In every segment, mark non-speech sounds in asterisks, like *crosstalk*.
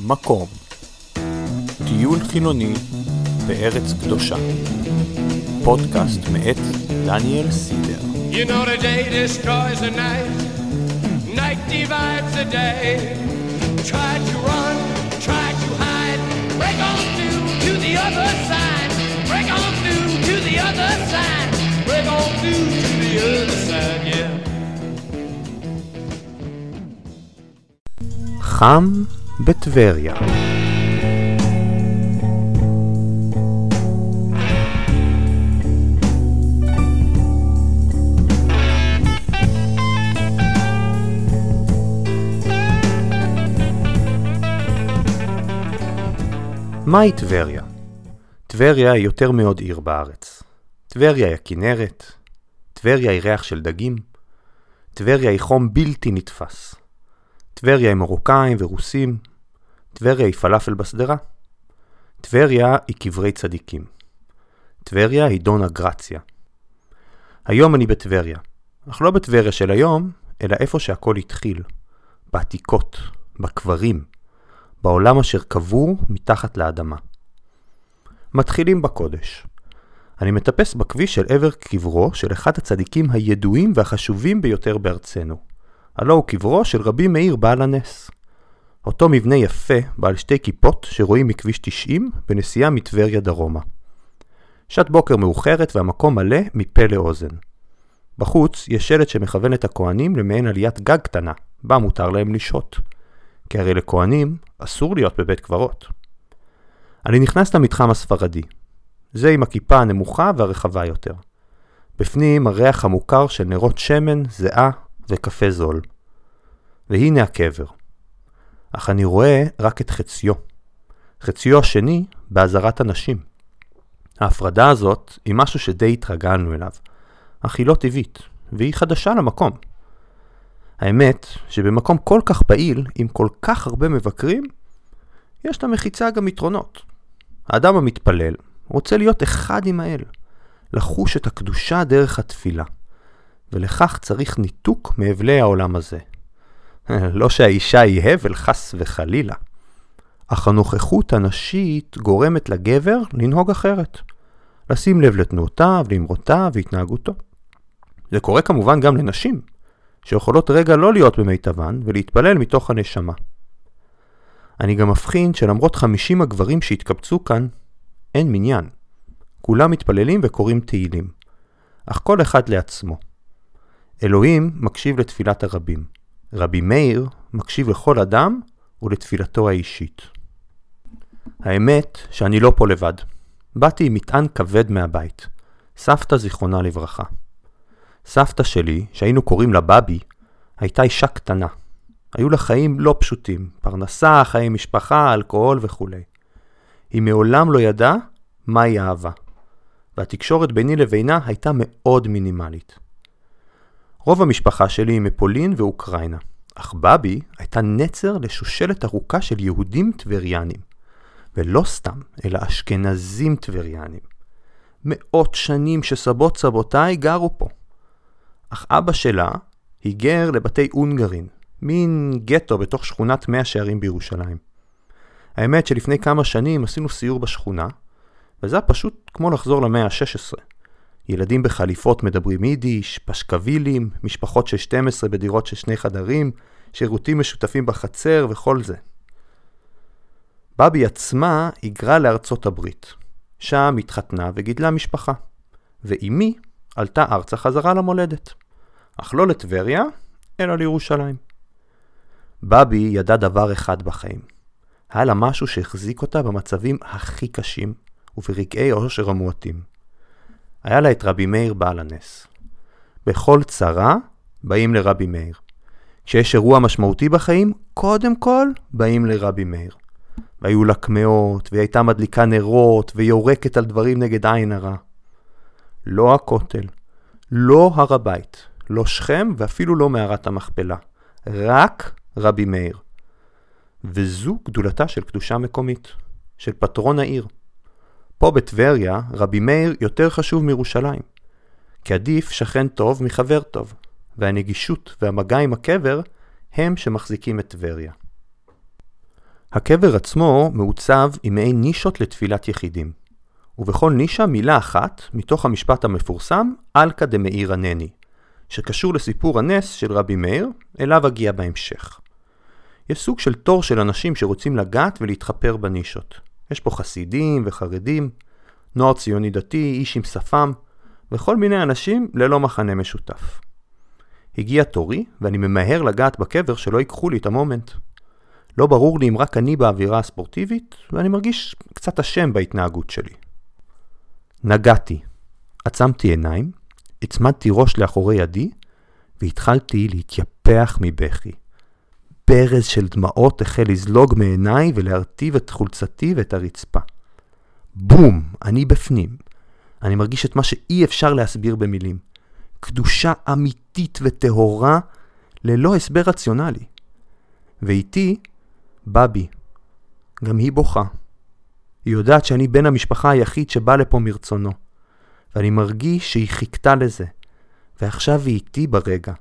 מקום טיול חילוני בארץ קדושה פודקאסט מאת דניאל סידר You know the day destroys the night, night divides the day. Try to run, try to hide, break on through to the other side, break on through to the other side, break on through to the other side, yeah. חם בטבריה מהי טבריה? טבריה היא יותר מעוד עיר בארץ. טבריה היא הכנרת, טבריה היא ריח של דגים, טבריה היא חום בלתי נתפס. טבריה היא מרוקאים ורוסים, טבריה היא פלאפל בשדרה. טבריה היא קברי צדיקים. טבריה היא דונה גרציה. היום אני בטבריה, אך לא בטבריה של היום, אלא איפה שהכל התחיל. בעתיקות, בקברים, בעולם אשר קבור מתחת לאדמה. מתחילים בקודש. אני מטפס בכביש של עבר קברו של אחד הצדיקים הידועים והחשובים ביותר בארצנו. הלא הוא קברו של רבי מאיר בעל הנס. אותו מבנה יפה, בעל שתי כיפות, שרואים מכביש 90, בנסיעה מטבריה דרומה. שעת בוקר מאוחרת והמקום מלא מפה לאוזן. בחוץ יש שלט שמכוון את הכהנים למעין עליית גג קטנה, בה מותר להם לשהות. כי הרי לכהנים אסור להיות בבית קברות. אני נכנס למתחם הספרדי. זה עם הכיפה הנמוכה והרחבה יותר. בפנים הריח המוכר של נרות שמן, זיעה וקפה זול. והנה הקבר. אך אני רואה רק את חציו. חציו השני באזהרת הנשים. ההפרדה הזאת היא משהו שדי התרגלנו אליו, אך היא לא טבעית, והיא חדשה למקום. האמת שבמקום כל כך פעיל, עם כל כך הרבה מבקרים, יש למחיצה גם יתרונות. האדם המתפלל רוצה להיות אחד עם האל, לחוש את הקדושה דרך התפילה, ולכך צריך ניתוק מאבלי העולם הזה. *laughs* לא שהאישה היא הבל חס וחלילה, אך הנוכחות הנשית גורמת לגבר לנהוג אחרת, לשים לב לתנועותיו, לאמרותיו והתנהגותו. זה קורה כמובן גם לנשים, שיכולות רגע לא להיות במיטבן ולהתפלל מתוך הנשמה. אני גם מבחין שלמרות 50 הגברים שהתקבצו כאן, אין מניין. כולם מתפללים וקוראים תהילים, אך כל אחד לעצמו. אלוהים מקשיב לתפילת הרבים. רבי מאיר מקשיב לכל אדם ולתפילתו האישית. האמת שאני לא פה לבד. באתי עם מטען כבד מהבית. סבתא זיכרונה לברכה. סבתא שלי, שהיינו קוראים לה בבי, הייתה אישה קטנה. היו לה חיים לא פשוטים, פרנסה, חיי משפחה, אלכוהול וכולי. היא מעולם לא ידעה מהי אהבה, והתקשורת ביני לבינה הייתה מאוד מינימלית. רוב המשפחה שלי היא מפולין ואוקראינה, אך בבי הייתה נצר לשושלת ארוכה של יהודים טבריאנים, ולא סתם, אלא אשכנזים טבריאנים. מאות שנים שסבות סבותיי גרו פה. אך אבא שלה היגר לבתי אונגרין, מין גטו בתוך שכונת מאה שערים בירושלים. האמת שלפני כמה שנים עשינו סיור בשכונה, וזה היה פשוט כמו לחזור למאה ה-16. ילדים בחליפות מדברים יידיש, פשקווילים, משפחות של 12 בדירות של שני חדרים, שירותים משותפים בחצר וכל זה. בבי עצמה היגרה לארצות הברית. שם התחתנה וגידלה משפחה. ואימי עלתה ארצה חזרה למולדת. אך לא לטבריה, אלא לירושלים. בבי ידע דבר אחד בחיים. היה לה משהו שהחזיק אותה במצבים הכי קשים וברגעי העושר המועטים. היה לה את רבי מאיר בעל הנס. בכל צרה באים לרבי מאיר. כשיש אירוע משמעותי בחיים, קודם כל באים לרבי מאיר. והיו לה קמעות, והיא הייתה מדליקה נרות, ויורקת על דברים נגד עין הרע. לא הכותל, לא הר הבית, לא שכם ואפילו לא מערת המכפלה. רק רבי מאיר. וזו גדולתה של קדושה מקומית, של פטרון העיר. פה בטבריה, רבי מאיר יותר חשוב מירושלים. כי עדיף שכן טוב מחבר טוב, והנגישות והמגע עם הקבר הם שמחזיקים את טבריה. הקבר עצמו מעוצב עם מעין נישות לתפילת יחידים, ובכל נישה מילה אחת מתוך המשפט המפורסם "אלקא דמאיר ענני", שקשור לסיפור הנס של רבי מאיר, אליו אגיע בהמשך. יש סוג של תור של אנשים שרוצים לגעת ולהתחפר בנישות. יש פה חסידים וחרדים, נוער ציוני דתי, איש עם שפם, וכל מיני אנשים ללא מחנה משותף. הגיע תורי, ואני ממהר לגעת בקבר שלא ייקחו לי את המומנט. לא ברור לי אם רק אני באווירה הספורטיבית, ואני מרגיש קצת אשם בהתנהגות שלי. נגעתי, עצמתי עיניים, הצמדתי ראש לאחורי ידי, והתחלתי להתייפח מבכי. ברז של דמעות החל לזלוג מעיניי ולהרטיב את חולצתי ואת הרצפה. בום, אני בפנים. אני מרגיש את מה שאי אפשר להסביר במילים. קדושה אמיתית וטהורה ללא הסבר רציונלי. ואיתי, בבי. גם היא בוכה. היא יודעת שאני בן המשפחה היחיד שבא לפה מרצונו. ואני מרגיש שהיא חיכתה לזה. ועכשיו היא איתי ברגע.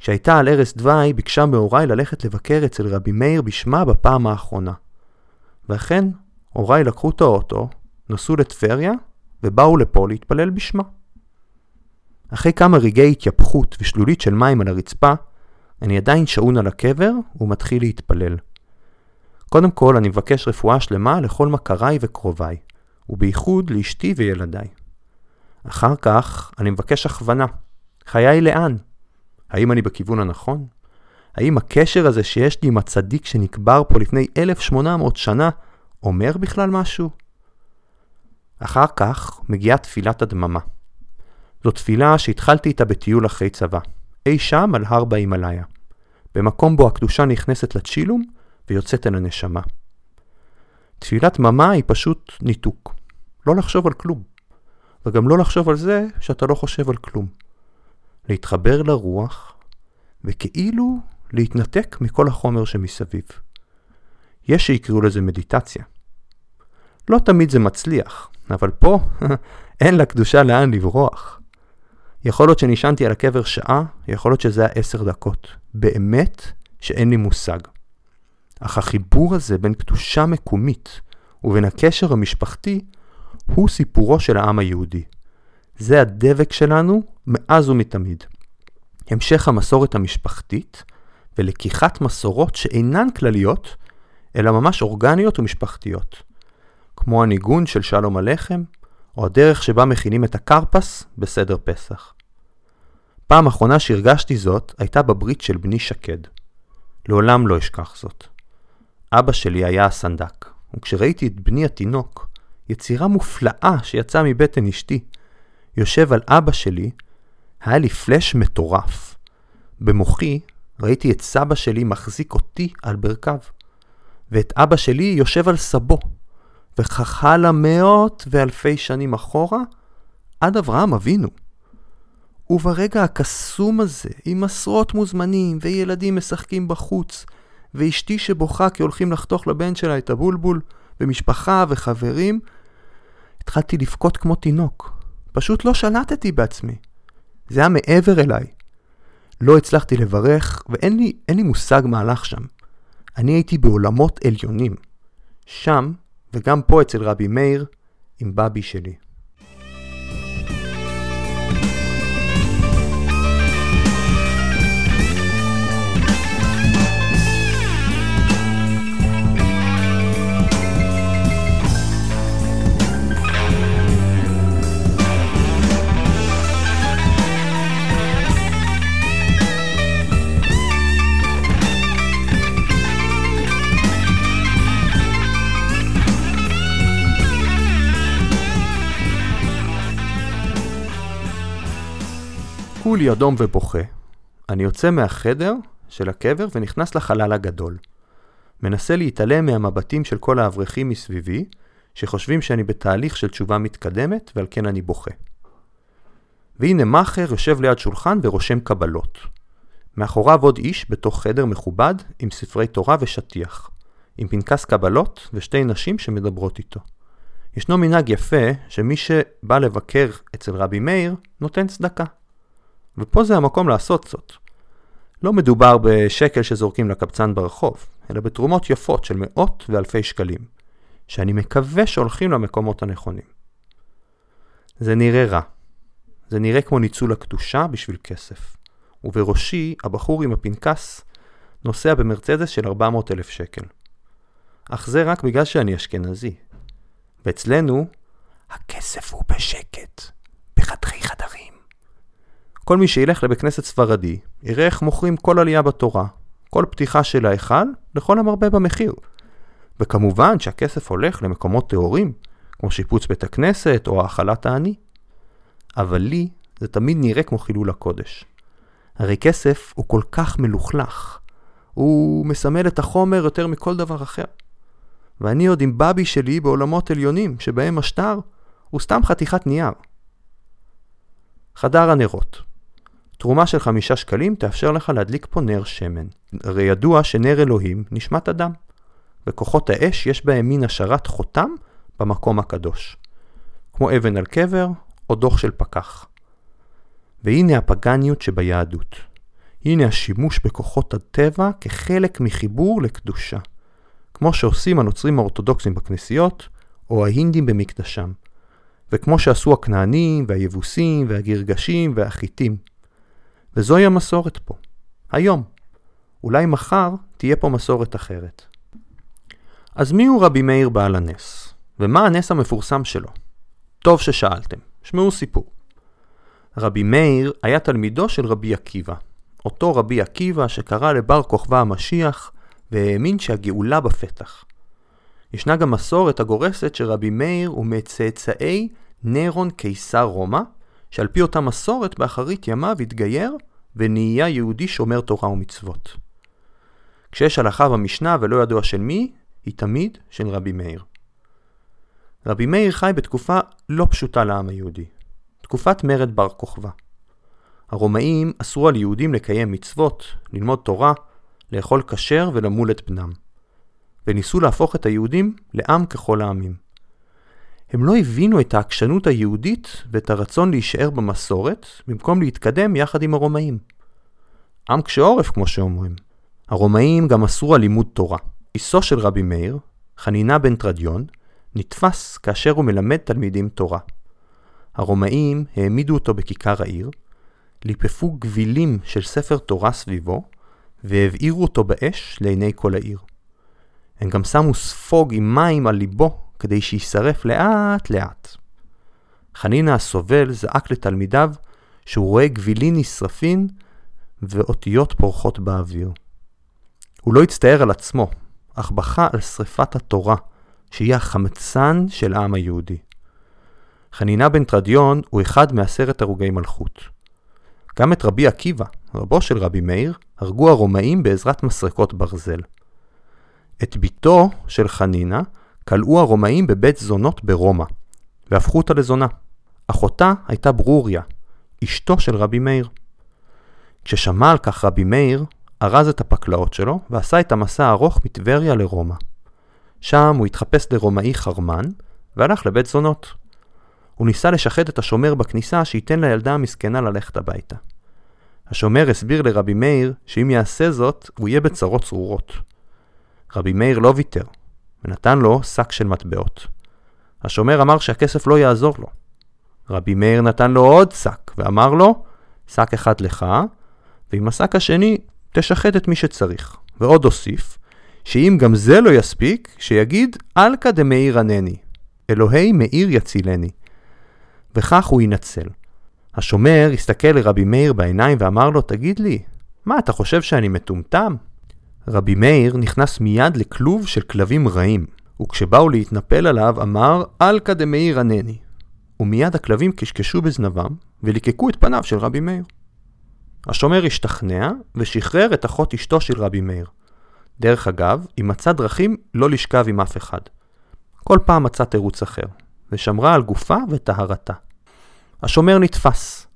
כשהייתה על ערש דווי, ביקשה מהוריי ללכת לבקר אצל רבי מאיר בשמה בפעם האחרונה. ואכן, הוריי לקחו את האוטו, נסעו לטבריה, ובאו לפה להתפלל בשמה. אחרי כמה רגעי התייפכות ושלולית של מים על הרצפה, אני עדיין שעון על הקבר ומתחיל להתפלל. קודם כל אני מבקש רפואה שלמה לכל מכריי וקרוביי, ובייחוד לאשתי וילדיי. אחר כך אני מבקש הכוונה. חיי לאן? האם אני בכיוון הנכון? האם הקשר הזה שיש לי עם הצדיק שנקבר פה לפני 1800 שנה אומר בכלל משהו? אחר כך מגיעה תפילת הדממה. זו תפילה שהתחלתי איתה בטיול אחרי צבא, אי שם על הר בהימאליה, במקום בו הקדושה נכנסת לצ'ילום ויוצאת אל הנשמה. תפילת דממה היא פשוט ניתוק, לא לחשוב על כלום, וגם לא לחשוב על זה שאתה לא חושב על כלום. להתחבר לרוח, וכאילו להתנתק מכל החומר שמסביב. יש שיקראו לזה מדיטציה. לא תמיד זה מצליח, אבל פה *laughs* אין לקדושה לאן לברוח. יכול להיות שנשענתי על הקבר שעה, יכול להיות שזה היה עשר דקות. באמת שאין לי מושג. אך החיבור הזה בין קדושה מקומית ובין הקשר המשפחתי הוא סיפורו של העם היהודי. זה הדבק שלנו מאז ומתמיד. המשך המסורת המשפחתית ולקיחת מסורות שאינן כלליות, אלא ממש אורגניות ומשפחתיות. כמו הניגון של שלום הלחם, או הדרך שבה מכינים את הכרפס בסדר פסח. פעם אחרונה שהרגשתי זאת הייתה בברית של בני שקד. לעולם לא אשכח זאת. אבא שלי היה הסנדק, וכשראיתי את בני התינוק, יצירה מופלאה שיצאה מבטן אשתי, יושב על אבא שלי, היה לי פלאש מטורף. במוחי ראיתי את סבא שלי מחזיק אותי על ברכיו, ואת אבא שלי יושב על סבו, וכך הלאה מאות ואלפי שנים אחורה, עד אברהם אבינו. וברגע הקסום הזה, עם עשרות מוזמנים וילדים משחקים בחוץ, ואשתי שבוכה כי הולכים לחתוך לבן שלה את הבולבול, ומשפחה וחברים, התחלתי לבכות כמו תינוק. פשוט לא שלטתי בעצמי. זה היה מעבר אליי. לא הצלחתי לברך, ואין לי, לי מושג מה הלך שם. אני הייתי בעולמות עליונים. שם, וגם פה אצל רבי מאיר, עם בבי שלי. כולי אדום ובוכה. אני יוצא מהחדר של הקבר ונכנס לחלל הגדול. מנסה להתעלם מהמבטים של כל האברכים מסביבי, שחושבים שאני בתהליך של תשובה מתקדמת, ועל כן אני בוכה. והנה מאכר יושב ליד שולחן ורושם קבלות. מאחוריו עוד איש בתוך חדר מכובד עם ספרי תורה ושטיח, עם פנקס קבלות ושתי נשים שמדברות איתו. ישנו מנהג יפה שמי שבא לבקר אצל רבי מאיר נותן צדקה. ופה זה המקום לעשות זאת. לא מדובר בשקל שזורקים לקבצן ברחוב, אלא בתרומות יפות של מאות ואלפי שקלים, שאני מקווה שהולכים למקומות הנכונים. זה נראה רע. זה נראה כמו ניצול הקדושה בשביל כסף. ובראשי, הבחור עם הפנקס נוסע במרצדס של 400 אלף שקל. אך זה רק בגלל שאני אשכנזי. ואצלנו, הכסף הוא בשקט, בחדרי חדרים. כל מי שילך לבית כנסת ספרדי, יראה איך מוכרים כל עלייה בתורה, כל פתיחה של ההיכל, לכל המרבה במחיר. וכמובן שהכסף הולך למקומות טהורים, כמו שיפוץ בית הכנסת או האכלת העני. אבל לי זה תמיד נראה כמו חילול הקודש. הרי כסף הוא כל כך מלוכלך. הוא מסמל את החומר יותר מכל דבר אחר. ואני עוד עם בבי שלי בעולמות עליונים, שבהם השטר הוא סתם חתיכת נייר. חדר הנרות תרומה של חמישה שקלים תאפשר לך להדליק פה נר שמן. הרי ידוע שנר אלוהים נשמת אדם, וכוחות האש יש בהם מין השארת חותם במקום הקדוש. כמו אבן על קבר או דוח של פקח. והנה הפגניות שביהדות. הנה השימוש בכוחות הטבע כחלק מחיבור לקדושה. כמו שעושים הנוצרים האורתודוקסים בכנסיות, או ההינדים במקדשם. וכמו שעשו הכנענים, והיבוסים, והגרגשים, והחיטים. וזוהי המסורת פה. היום. אולי מחר תהיה פה מסורת אחרת. אז מיהו רבי מאיר בעל הנס? ומה הנס המפורסם שלו? טוב ששאלתם. שמעו סיפור. רבי מאיר היה תלמידו של רבי עקיבא. אותו רבי עקיבא שקרא לבר כוכבא המשיח והאמין שהגאולה בפתח. ישנה גם מסורת הגורסת שרבי מאיר הוא מצאצאי נירון קיסר רומא, שעל פי אותה מסורת באחרית ימיו התגייר ונהיה יהודי שומר תורה ומצוות. כשיש הלכה במשנה ולא ידוע של מי, היא תמיד של רבי מאיר. רבי מאיר חי בתקופה לא פשוטה לעם היהודי, תקופת מרד בר כוכבא. הרומאים אסרו על יהודים לקיים מצוות, ללמוד תורה, לאכול כשר ולמול את בנם. וניסו להפוך את היהודים לעם ככל העמים. הם לא הבינו את העקשנות היהודית ואת הרצון להישאר במסורת, במקום להתקדם יחד עם הרומאים. עם קשה עורף, כמו שאומרים. הרומאים גם אסרו על לימוד תורה. גיסו של רבי מאיר, חנינה בן טרדיון, נתפס כאשר הוא מלמד תלמידים תורה. הרומאים העמידו אותו בכיכר העיר, ליפפו גבילים של ספר תורה סביבו, והבעירו אותו באש לעיני כל העיר. הם גם שמו ספוג עם מים על ליבו כדי שיישרף לאט לאט. חנינה הסובל זעק לתלמידיו שהוא רואה גבילים נשרפים ואותיות פורחות באוויר. הוא לא הצטער על עצמו, אך בכה על שרפת התורה, שהיא החמצן של העם היהודי. חנינה בן טרדיון הוא אחד מעשרת הרוגי מלכות. גם את רבי עקיבא, רבו של רבי מאיר, הרגו הרומאים בעזרת מסרקות ברזל. את בתו של חנינה כלאו הרומאים בבית זונות ברומא, והפכו אותה לזונה. אחותה הייתה ברוריה, אשתו של רבי מאיר. כששמע על כך רבי מאיר, ארז את הפקלאות שלו, ועשה את המסע הארוך מטבריה לרומא. שם הוא התחפש לרומאי חרמן, והלך לבית זונות. הוא ניסה לשחד את השומר בכניסה שייתן לילדה המסכנה ללכת הביתה. השומר הסביר לרבי מאיר שאם יעשה זאת, הוא יהיה בצרות צרורות. רבי מאיר לא ויתר, ונתן לו שק של מטבעות. השומר אמר שהכסף לא יעזור לו. רבי מאיר נתן לו עוד שק, ואמר לו, שק אחד לך, ועם השק השני תשחט את מי שצריך. ועוד הוסיף, שאם גם זה לא יספיק, שיגיד, אלקא דמאיר ענני, אלוהי מאיר יצילני. וכך הוא ינצל. השומר הסתכל לרבי מאיר בעיניים ואמר לו, תגיד לי, מה, אתה חושב שאני מטומטם? רבי מאיר נכנס מיד לכלוב של כלבים רעים, וכשבאו להתנפל עליו אמר, אלקא דמאיר ענני. ומיד הכלבים קשקשו בזנבם, וליקקו את פניו של רבי מאיר. השומר השתכנע, ושחרר את אחות אשתו של רבי מאיר. דרך אגב, היא מצאה דרכים לא לשכב עם אף אחד. כל פעם מצא תירוץ אחר, ושמרה על גופה וטהרתה. השומר נתפס,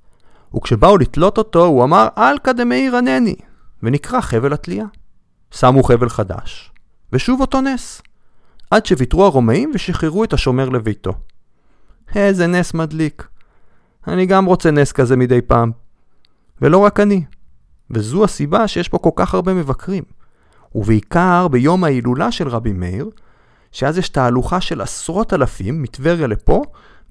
וכשבאו לתלות אותו הוא אמר אלקא דמאיר ענני, ונקרא חבל התלייה. שמו חבל חדש, ושוב אותו נס, עד שוויתרו הרומאים ושחררו את השומר לביתו. איזה נס מדליק. אני גם רוצה נס כזה מדי פעם. ולא רק אני. וזו הסיבה שיש פה כל כך הרבה מבקרים. ובעיקר ביום ההילולה של רבי מאיר, שאז יש תהלוכה של עשרות אלפים מטבריה לפה,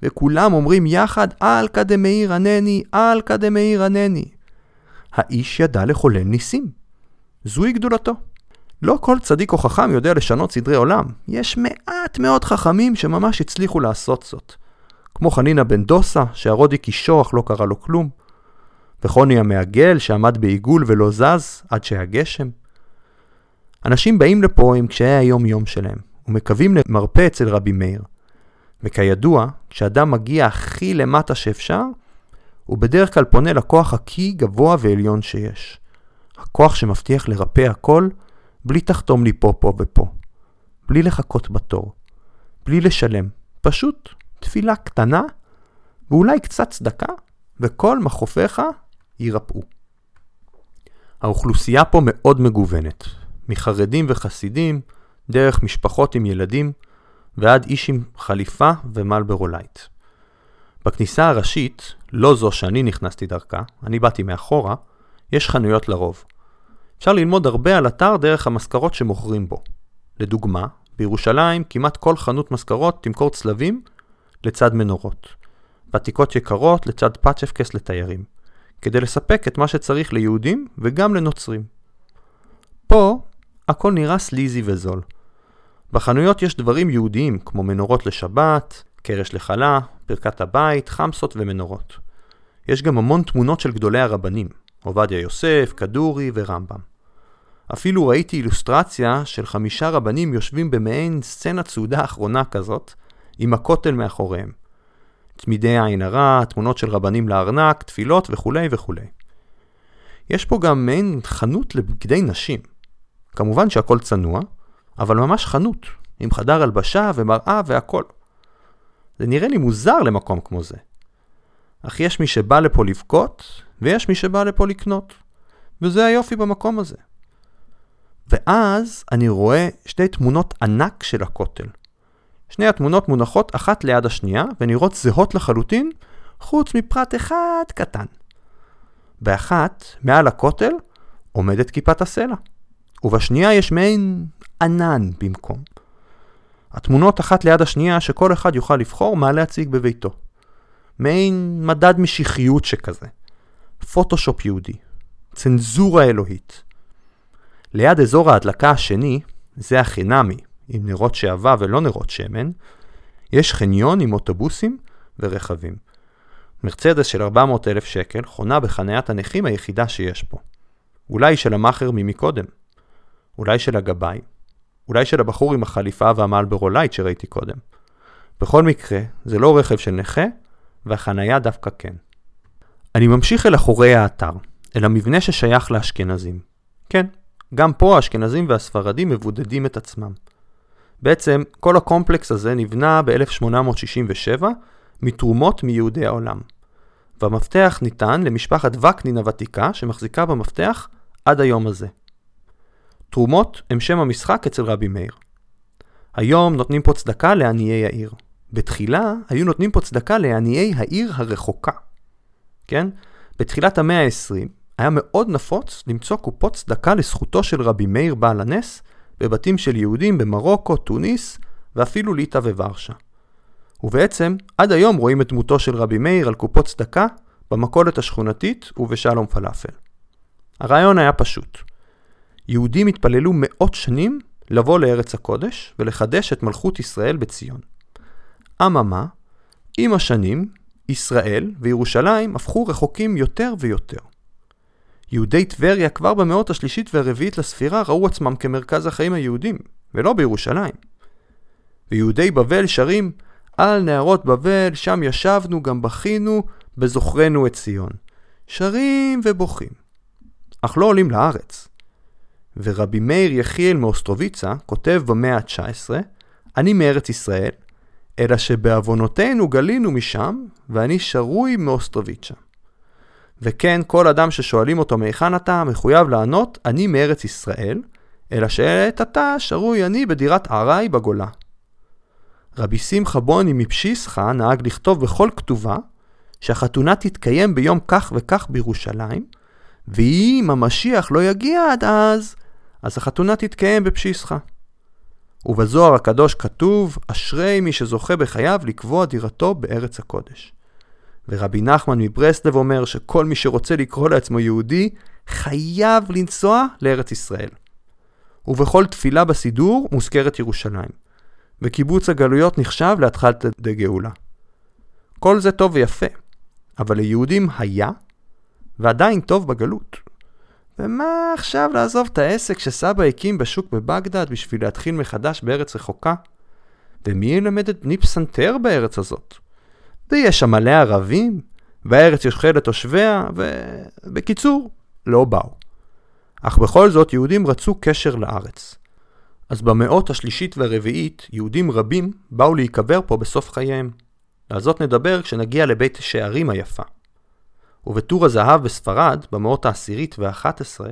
וכולם אומרים יחד, על כדמאיר ענני, על כדמאיר ענני. האיש ידע לחולל ניסים. זוהי גדולתו. לא כל צדיק או חכם יודע לשנות סדרי עולם. יש מעט מאוד חכמים שממש הצליחו לעשות זאת. כמו חנינא בן דוסה, שהרודי קישור אך לא קרה לו כלום. וחוני המעגל שעמד בעיגול ולא זז עד שהיה גשם. אנשים באים לפה עם קשיי היום-יום שלהם, ומקווים למרפא אצל רבי מאיר. וכידוע, כשאדם מגיע הכי למטה שאפשר, הוא בדרך כלל פונה לכוח הכי גבוה ועליון שיש. הכוח שמבטיח לרפא הכל, בלי תחתום לי פה, פה ופה. בלי לחכות בתור. בלי לשלם. פשוט תפילה קטנה, ואולי קצת צדקה, וכל מכאוביך יירפאו. האוכלוסייה פה מאוד מגוונת, מחרדים וחסידים, דרך משפחות עם ילדים, ועד איש עם חליפה ומרלבורו לייט. בכניסה הראשית, לא זו שאני נכנסתי דרכה, אני באתי מאחורה, יש חנויות לרוב. אפשר ללמוד הרבה על אתר דרך המזכרות שמוכרים בו. לדוגמה, בירושלים כמעט כל חנות מזכרות תמכור צלבים לצד מנורות. ועתיקות יקרות לצד פאצ'פקס לתיירים. כדי לספק את מה שצריך ליהודים וגם לנוצרים. פה הכל נראה סליזי וזול. בחנויות יש דברים יהודיים כמו מנורות לשבת, קרש לחלה, ברכת הבית, חמסות ומנורות. יש גם המון תמונות של גדולי הרבנים, עובדיה יוסף, כדורי ורמב"ם. אפילו ראיתי אילוסטרציה של חמישה רבנים יושבים במעין סצנת סעודה אחרונה כזאת, עם הכותל מאחוריהם. תמידי עין הרע, תמונות של רבנים לארנק, תפילות וכולי וכולי. יש פה גם מעין חנות לבגדי נשים. כמובן שהכל צנוע, אבל ממש חנות, עם חדר הלבשה ומראה והכל. זה נראה לי מוזר למקום כמו זה. אך יש מי שבא לפה לבכות, ויש מי שבא לפה לקנות. וזה היופי במקום הזה. ואז אני רואה שתי תמונות ענק של הכותל. שני התמונות מונחות אחת ליד השנייה ונראות זהות לחלוטין, חוץ מפרט אחד קטן. באחת, מעל הכותל, עומדת כיפת הסלע, ובשנייה יש מעין ענן במקום. התמונות אחת ליד השנייה שכל אחד יוכל לבחור מה להציג בביתו. מעין מדד משיחיות שכזה. פוטושופ יהודי. צנזורה אלוהית. ליד אזור ההדלקה השני, זה החינמי, עם נרות שעווה ולא נרות שמן, יש חניון עם אוטובוסים ורכבים. מרצדס של 400 אלף שקל חונה בחניית הנכים היחידה שיש פה. אולי של המאכר ממקודם. אולי של הגבאי. אולי של הבחור עם החליפה והמלברו לייט שראיתי קודם. בכל מקרה, זה לא רכב של נכה, והחנייה דווקא כן. אני ממשיך אל אחורי האתר, אל המבנה ששייך לאשכנזים. כן, גם פה האשכנזים והספרדים מבודדים את עצמם. בעצם כל הקומפלקס הזה נבנה ב-1867 מתרומות מיהודי העולם. והמפתח ניתן למשפחת וקנין הוותיקה שמחזיקה במפתח עד היום הזה. תרומות הם שם המשחק אצל רבי מאיר. היום נותנים פה צדקה לעניי העיר. בתחילה היו נותנים פה צדקה לעניי העיר הרחוקה. כן? בתחילת המאה ה-20 היה מאוד נפוץ למצוא קופות צדקה לזכותו של רבי מאיר בעל הנס בבתים של יהודים במרוקו, טוניס ואפילו ליטא וורשה. ובעצם, עד היום רואים את דמותו של רבי מאיר על קופות צדקה במכולת השכונתית ובשלום פלאפל. הרעיון היה פשוט. יהודים התפללו מאות שנים לבוא לארץ הקודש ולחדש את מלכות ישראל בציון. אממה, עם השנים, ישראל וירושלים הפכו רחוקים יותר ויותר. יהודי טבריה כבר במאות השלישית והרביעית לספירה ראו עצמם כמרכז החיים היהודים, ולא בירושלים. ויהודי בבל שרים על נהרות בבל, שם ישבנו, גם בכינו, בזוכרנו את ציון. שרים ובוכים. אך לא עולים לארץ. ורבי מאיר יחיאל מאוסטרוביצה כותב במאה ה-19, אני מארץ ישראל, אלא שבעוונותינו גלינו משם, ואני שרוי מאוסטרוביצ'ה. וכן, כל אדם ששואלים אותו מהיכן אתה, מחויב לענות, אני מארץ ישראל, אלא שעת עתה שרוי אני בדירת ערי בגולה. רבי שמחה בוני מפשיסחה נהג לכתוב בכל כתובה שהחתונה תתקיים ביום כך וכך בירושלים, ואם המשיח לא יגיע עד אז, אז החתונה תתקיים בפשיסחה. ובזוהר הקדוש כתוב, אשרי מי שזוכה בחייו לקבוע דירתו בארץ הקודש. ורבי נחמן מברסלב אומר שכל מי שרוצה לקרוא לעצמו יהודי, חייב לנסוע לארץ ישראל. ובכל תפילה בסידור מוזכרת ירושלים. וקיבוץ הגלויות נחשב להתחלת דגאולה. כל זה טוב ויפה, אבל ליהודים היה, ועדיין טוב בגלות. ומה עכשיו לעזוב את העסק שסבא הקים בשוק בבגדד בשביל להתחיל מחדש בארץ רחוקה? ומי ילמד את בני פסנתר בארץ הזאת? ויש שם מלא ערבים, והארץ יושכה לתושביה, ובקיצור, לא באו. אך בכל זאת יהודים רצו קשר לארץ. אז במאות השלישית והרביעית, יהודים רבים באו להיקבר פה בסוף חייהם. על זאת נדבר כשנגיע לבית שערים היפה. ובטור הזהב בספרד, במאות העשירית והאחת עשרה,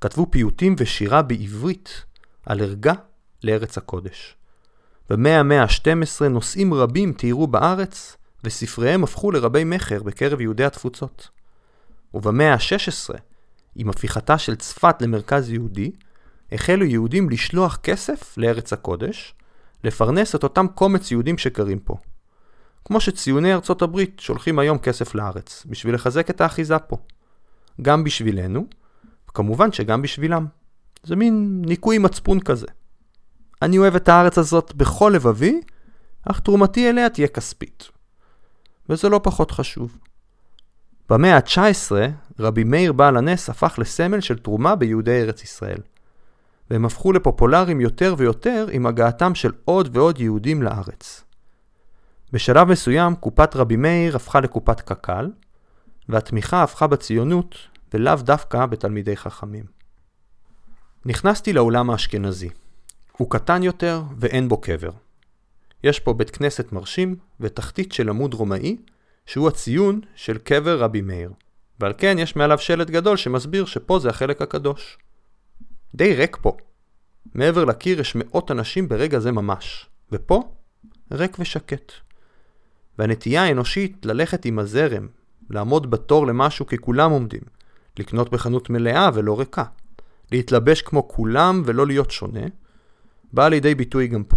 כתבו פיוטים ושירה בעברית על ערגה לארץ הקודש. במאה המאה ה-12 נושאים רבים תיירו בארץ, וספריהם הפכו לרבי מכר בקרב יהודי התפוצות. ובמאה ה-16, עם הפיכתה של צפת למרכז יהודי, החלו יהודים לשלוח כסף לארץ הקודש, לפרנס את אותם קומץ יהודים שגרים פה. כמו שציוני ארצות הברית שולחים היום כסף לארץ, בשביל לחזק את האחיזה פה. גם בשבילנו, וכמובן שגם בשבילם. זה מין ניקוי מצפון כזה. אני אוהב את הארץ הזאת בכל לבבי, אך תרומתי אליה תהיה כספית. וזה לא פחות חשוב. במאה ה-19, רבי מאיר בעל הנס הפך לסמל של תרומה ביהודי ארץ ישראל. והם הפכו לפופולריים יותר ויותר עם הגעתם של עוד ועוד יהודים לארץ. בשלב מסוים קופת רבי מאיר הפכה לקופת קק"ל, והתמיכה הפכה בציונות ולאו דווקא בתלמידי חכמים. נכנסתי לאולם האשכנזי. הוא קטן יותר ואין בו קבר. יש פה בית כנסת מרשים ותחתית של עמוד רומאי, שהוא הציון של קבר רבי מאיר. ועל כן יש מעליו שלט גדול שמסביר שפה זה החלק הקדוש. די ריק פה. מעבר לקיר יש מאות אנשים ברגע זה ממש, ופה ריק ושקט. והנטייה האנושית ללכת עם הזרם, לעמוד בתור למשהו כי כולם עומדים, לקנות בחנות מלאה ולא ריקה, להתלבש כמו כולם ולא להיות שונה, באה לידי ביטוי גם פה.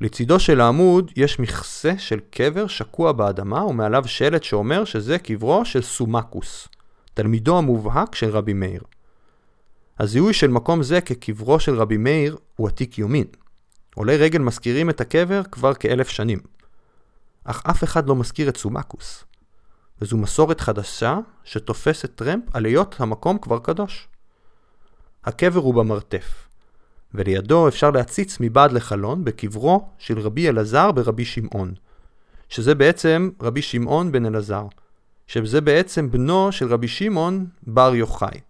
לצידו של העמוד יש מכסה של קבר שקוע באדמה ומעליו שלט שאומר שזה קברו של סומקוס, תלמידו המובהק של רבי מאיר. הזיהוי של מקום זה כקברו של רבי מאיר הוא עתיק יומין. עולי רגל מזכירים את הקבר כבר כאלף שנים. אך אף אחד לא מזכיר את סומקוס. וזו מסורת חדשה שתופסת טרמפ על היות המקום כבר קדוש. הקבר הוא במרתף, ולידו אפשר להציץ מבעד לחלון בקברו של רבי אלעזר ברבי שמעון, שזה בעצם רבי שמעון בן אלעזר, שזה בעצם בנו של רבי שמעון בר יוחאי,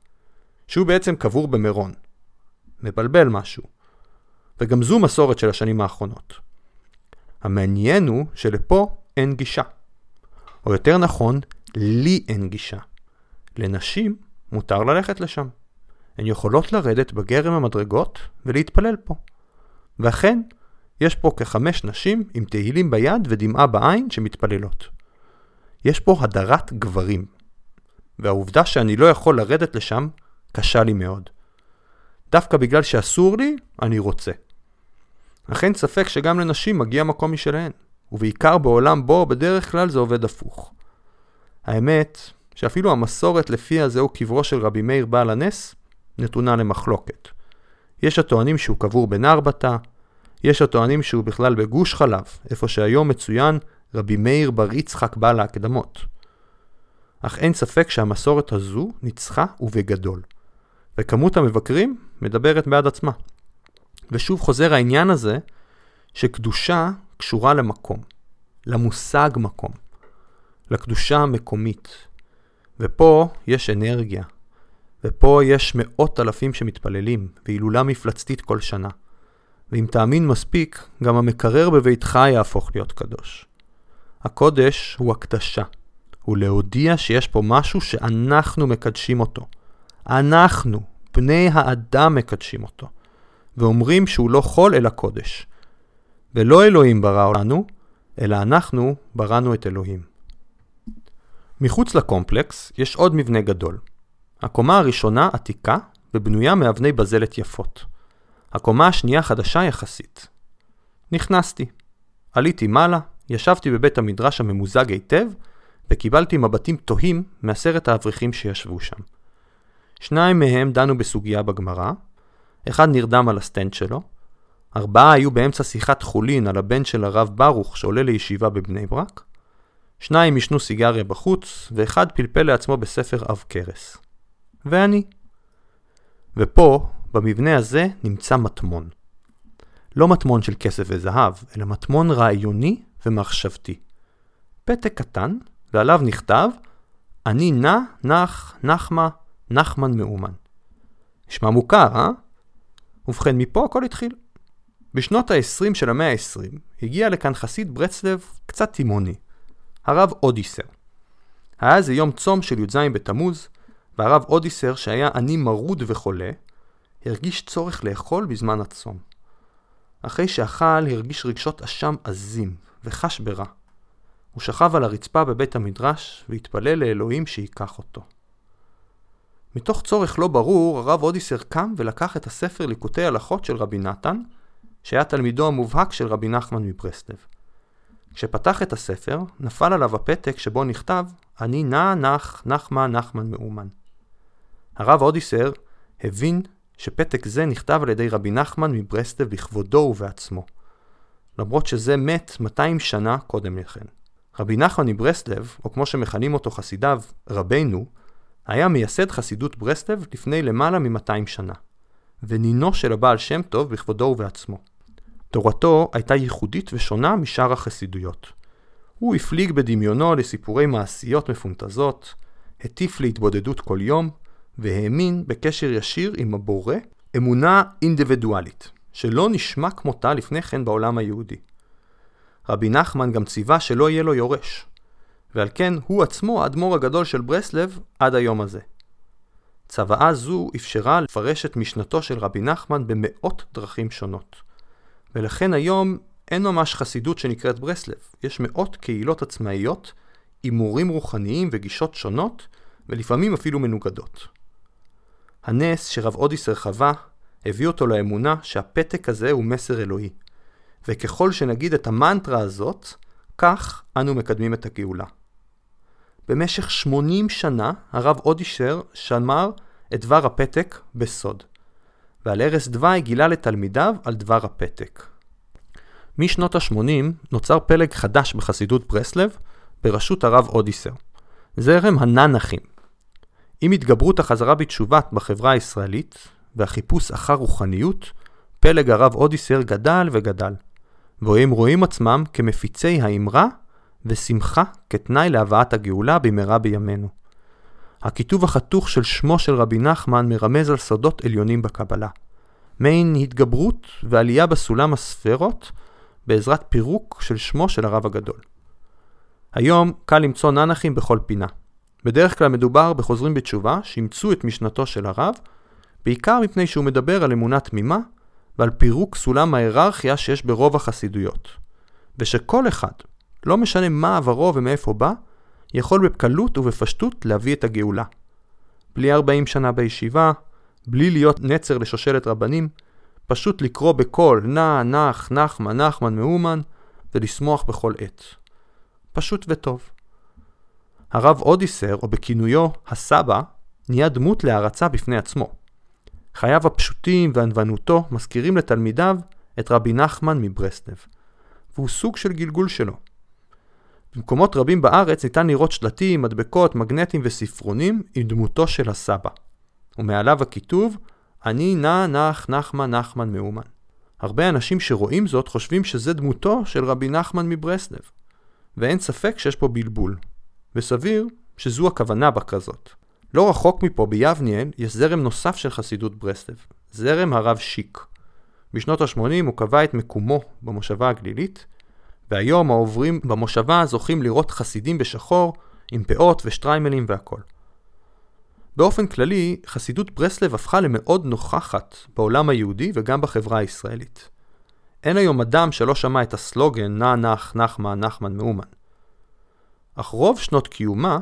שהוא בעצם קבור במירון. מבלבל משהו. וגם זו מסורת של השנים האחרונות. המעניין הוא שלפה אין גישה. או יותר נכון, לי אין גישה. לנשים מותר ללכת לשם. הן יכולות לרדת בגרם המדרגות ולהתפלל פה. ואכן, יש פה כחמש נשים עם תהילים ביד ודמעה בעין שמתפללות. יש פה הדרת גברים. והעובדה שאני לא יכול לרדת לשם קשה לי מאוד. דווקא בגלל שאסור לי, אני רוצה. אך אין ספק שגם לנשים מגיע מקום משלהן, ובעיקר בעולם בו בדרך כלל זה עובד הפוך. האמת, שאפילו המסורת לפיה זהו קברו של רבי מאיר בעל הנס, נתונה למחלוקת. יש הטוענים שהוא קבור בנרבתא, יש הטוענים שהוא בכלל בגוש חלב, איפה שהיום מצוין רבי מאיר בר יצחק בעל ההקדמות. אך אין ספק שהמסורת הזו ניצחה ובגדול, וכמות המבקרים מדברת בעד עצמה. ושוב חוזר העניין הזה שקדושה קשורה למקום, למושג מקום, לקדושה המקומית. ופה יש אנרגיה, ופה יש מאות אלפים שמתפללים, והילולה מפלצתית כל שנה. ואם תאמין מספיק, גם המקרר בביתך יהפוך להיות קדוש. הקודש הוא הקדשה, הוא להודיע שיש פה משהו שאנחנו מקדשים אותו. אנחנו, בני האדם מקדשים אותו. ואומרים שהוא לא חול אלא קודש. ולא אלוהים ברא אותנו, אלא אנחנו בראנו את אלוהים. מחוץ לקומפלקס יש עוד מבנה גדול. הקומה הראשונה עתיקה ובנויה מאבני בזלת יפות. הקומה השנייה חדשה יחסית. נכנסתי. עליתי מעלה, ישבתי בבית המדרש הממוזג היטב, וקיבלתי מבטים תוהים מעשרת האברכים שישבו שם. שניים מהם דנו בסוגיה בגמרא, אחד נרדם על הסטנד שלו, ארבעה היו באמצע שיחת חולין על הבן של הרב ברוך שעולה לישיבה בבני ברק, שניים עישנו סיגריה בחוץ, ואחד פלפל לעצמו בספר עב כרס. ואני. ופה, במבנה הזה, נמצא מטמון. לא מטמון של כסף וזהב, אלא מטמון רעיוני ומחשבתי. פתק קטן, ועליו נכתב, אני נע, נח, נחמה, נחמן מאומן. נשמע מוכר, אה? ובכן, מפה הכל התחיל. בשנות ה-20 של המאה ה-20 הגיע לכאן חסיד ברצלב קצת תימוני, הרב אודיסר. היה זה יום צום של י"ז בתמוז, והרב אודיסר, שהיה עני מרוד וחולה, הרגיש צורך לאכול בזמן הצום. אחרי שאכל הרגיש רגשות אשם עזים, וחש ברע. הוא שכב על הרצפה בבית המדרש, והתפלל לאלוהים שייקח אותו. מתוך צורך לא ברור, הרב אודיסר קם ולקח את הספר ליקוטי הלכות של רבי נתן, שהיה תלמידו המובהק של רבי נחמן מברסלב. כשפתח את הספר, נפל עליו הפתק שבו נכתב "אני נע נח נחמה נחמן מאומן". הרב אודיסר הבין שפתק זה נכתב על ידי רבי נחמן מברסלב בכבודו ובעצמו, למרות שזה מת 200 שנה קודם לכן. רבי נחמן מברסלב, או כמו שמכנים אותו חסידיו, רבנו, היה מייסד חסידות ברסלב לפני למעלה מ-200 שנה, ונינו של הבעל שם טוב בכבודו ובעצמו. תורתו הייתה ייחודית ושונה משאר החסידויות. הוא הפליג בדמיונו לסיפורי מעשיות מפונטזות, הטיף להתבודדות כל יום, והאמין בקשר ישיר עם הבורא אמונה אינדיבידואלית, שלא נשמע כמותה לפני כן בעולם היהודי. רבי נחמן גם ציווה שלא יהיה לו יורש, ועל כן הוא עצמו האדמו"ר הגדול של ברסלב עד היום הזה. צוואה זו אפשרה לפרש את משנתו של רבי נחמן במאות דרכים שונות. ולכן היום אין ממש חסידות שנקראת ברסלב, יש מאות קהילות עצמאיות, הימורים רוחניים וגישות שונות, ולפעמים אפילו מנוגדות. הנס שרב אודיסר חווה, הביא אותו לאמונה שהפתק הזה הוא מסר אלוהי. וככל שנגיד את המנטרה הזאת, כך אנו מקדמים את הגאולה. במשך 80 שנה הרב אודישר שמר את דבר הפתק בסוד. ועל ערש דווי גילה לתלמידיו על דבר הפתק. משנות ה-80 נוצר פלג חדש בחסידות ברסלב בראשות הרב אודיסר, זרם הננחים. עם התגברות החזרה בתשובה בחברה הישראלית והחיפוש אחר רוחניות, פלג הרב אודיסר גדל וגדל, והם רואים עצמם כמפיצי האמרה ושמחה כתנאי להבאת הגאולה במהרה בימינו. הכיתוב החתוך של שמו של רבי נחמן מרמז על סודות עליונים בקבלה. מעין התגברות ועלייה בסולם הספרות בעזרת פירוק של שמו של הרב הגדול. היום קל למצוא ננחים בכל פינה. בדרך כלל מדובר בחוזרים בתשובה שאימצו את משנתו של הרב, בעיקר מפני שהוא מדבר על אמונה תמימה ועל פירוק סולם ההיררכיה שיש ברוב החסידויות. ושכל אחד, לא משנה מה עברו ומאיפה בא, יכול בקלות ובפשטות להביא את הגאולה. בלי 40 שנה בישיבה, בלי להיות נצר לשושלת רבנים, פשוט לקרוא בקול נע, נח, נחמן, נחמן, מאומן, ולשמוח בכל עת. פשוט וטוב. הרב אודיסר, או בכינויו הסבא, נהיה דמות להערצה בפני עצמו. חייו הפשוטים וענוונותו מזכירים לתלמידיו את רבי נחמן מברסלב, והוא סוג של גלגול שלו. במקומות רבים בארץ ניתן לראות שלטים, מדבקות, מגנטים וספרונים עם דמותו של הסבא, ומעליו הכיתוב אני נע נח נחמן נחמן מאומן. הרבה אנשים שרואים זאת חושבים שזה דמותו של רבי נחמן מברסלב, ואין ספק שיש פה בלבול, וסביר שזו הכוונה בכרזות. לא רחוק מפה, ביבניאל, יש זרם נוסף של חסידות ברסלב, זרם הרב שיק. בשנות ה-80 הוא קבע את מקומו במושבה הגלילית, והיום העוברים במושבה זוכים לראות חסידים בשחור, עם פאות ושטריימלים והכל. באופן כללי, חסידות ברסלב הפכה למאוד נוכחת בעולם היהודי וגם בחברה הישראלית. אין היום אדם שלא שמע את הסלוגן נע נח נחמה נחמן מאומן. אך רוב שנות קיומה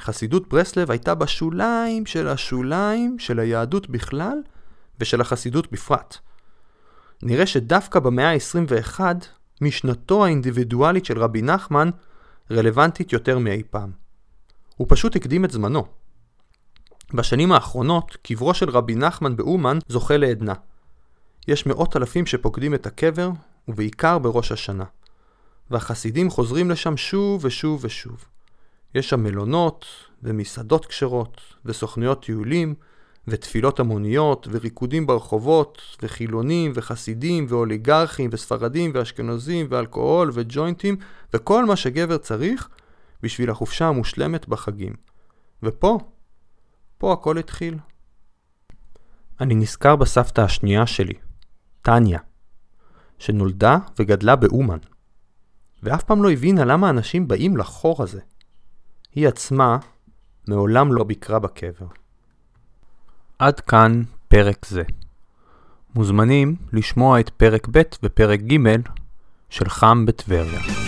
חסידות ברסלב הייתה בשוליים של השוליים של היהדות בכלל ושל החסידות בפרט. נראה שדווקא במאה ה-21, משנתו האינדיבידואלית של רבי נחמן רלוונטית יותר מאי פעם. הוא פשוט הקדים את זמנו. בשנים האחרונות, קברו של רבי נחמן באומן זוכה לעדנה. יש מאות אלפים שפוקדים את הקבר, ובעיקר בראש השנה. והחסידים חוזרים לשם שוב ושוב ושוב. יש שם מלונות, ומסעדות כשרות, וסוכנויות טיולים, ותפילות המוניות, וריקודים ברחובות, וחילונים, וחסידים, ואוליגרכים, וספרדים, ואשכנזים, ואלכוהול, וג'וינטים, וכל מה שגבר צריך בשביל החופשה המושלמת בחגים. ופה, פה הכל התחיל. אני נזכר בסבתא השנייה שלי, טניה, שנולדה וגדלה באומן, ואף פעם לא הבינה למה אנשים באים לחור הזה. היא עצמה מעולם לא ביקרה בקבר. עד כאן פרק זה. מוזמנים לשמוע את פרק ב' ופרק ג' של חם בטבריה.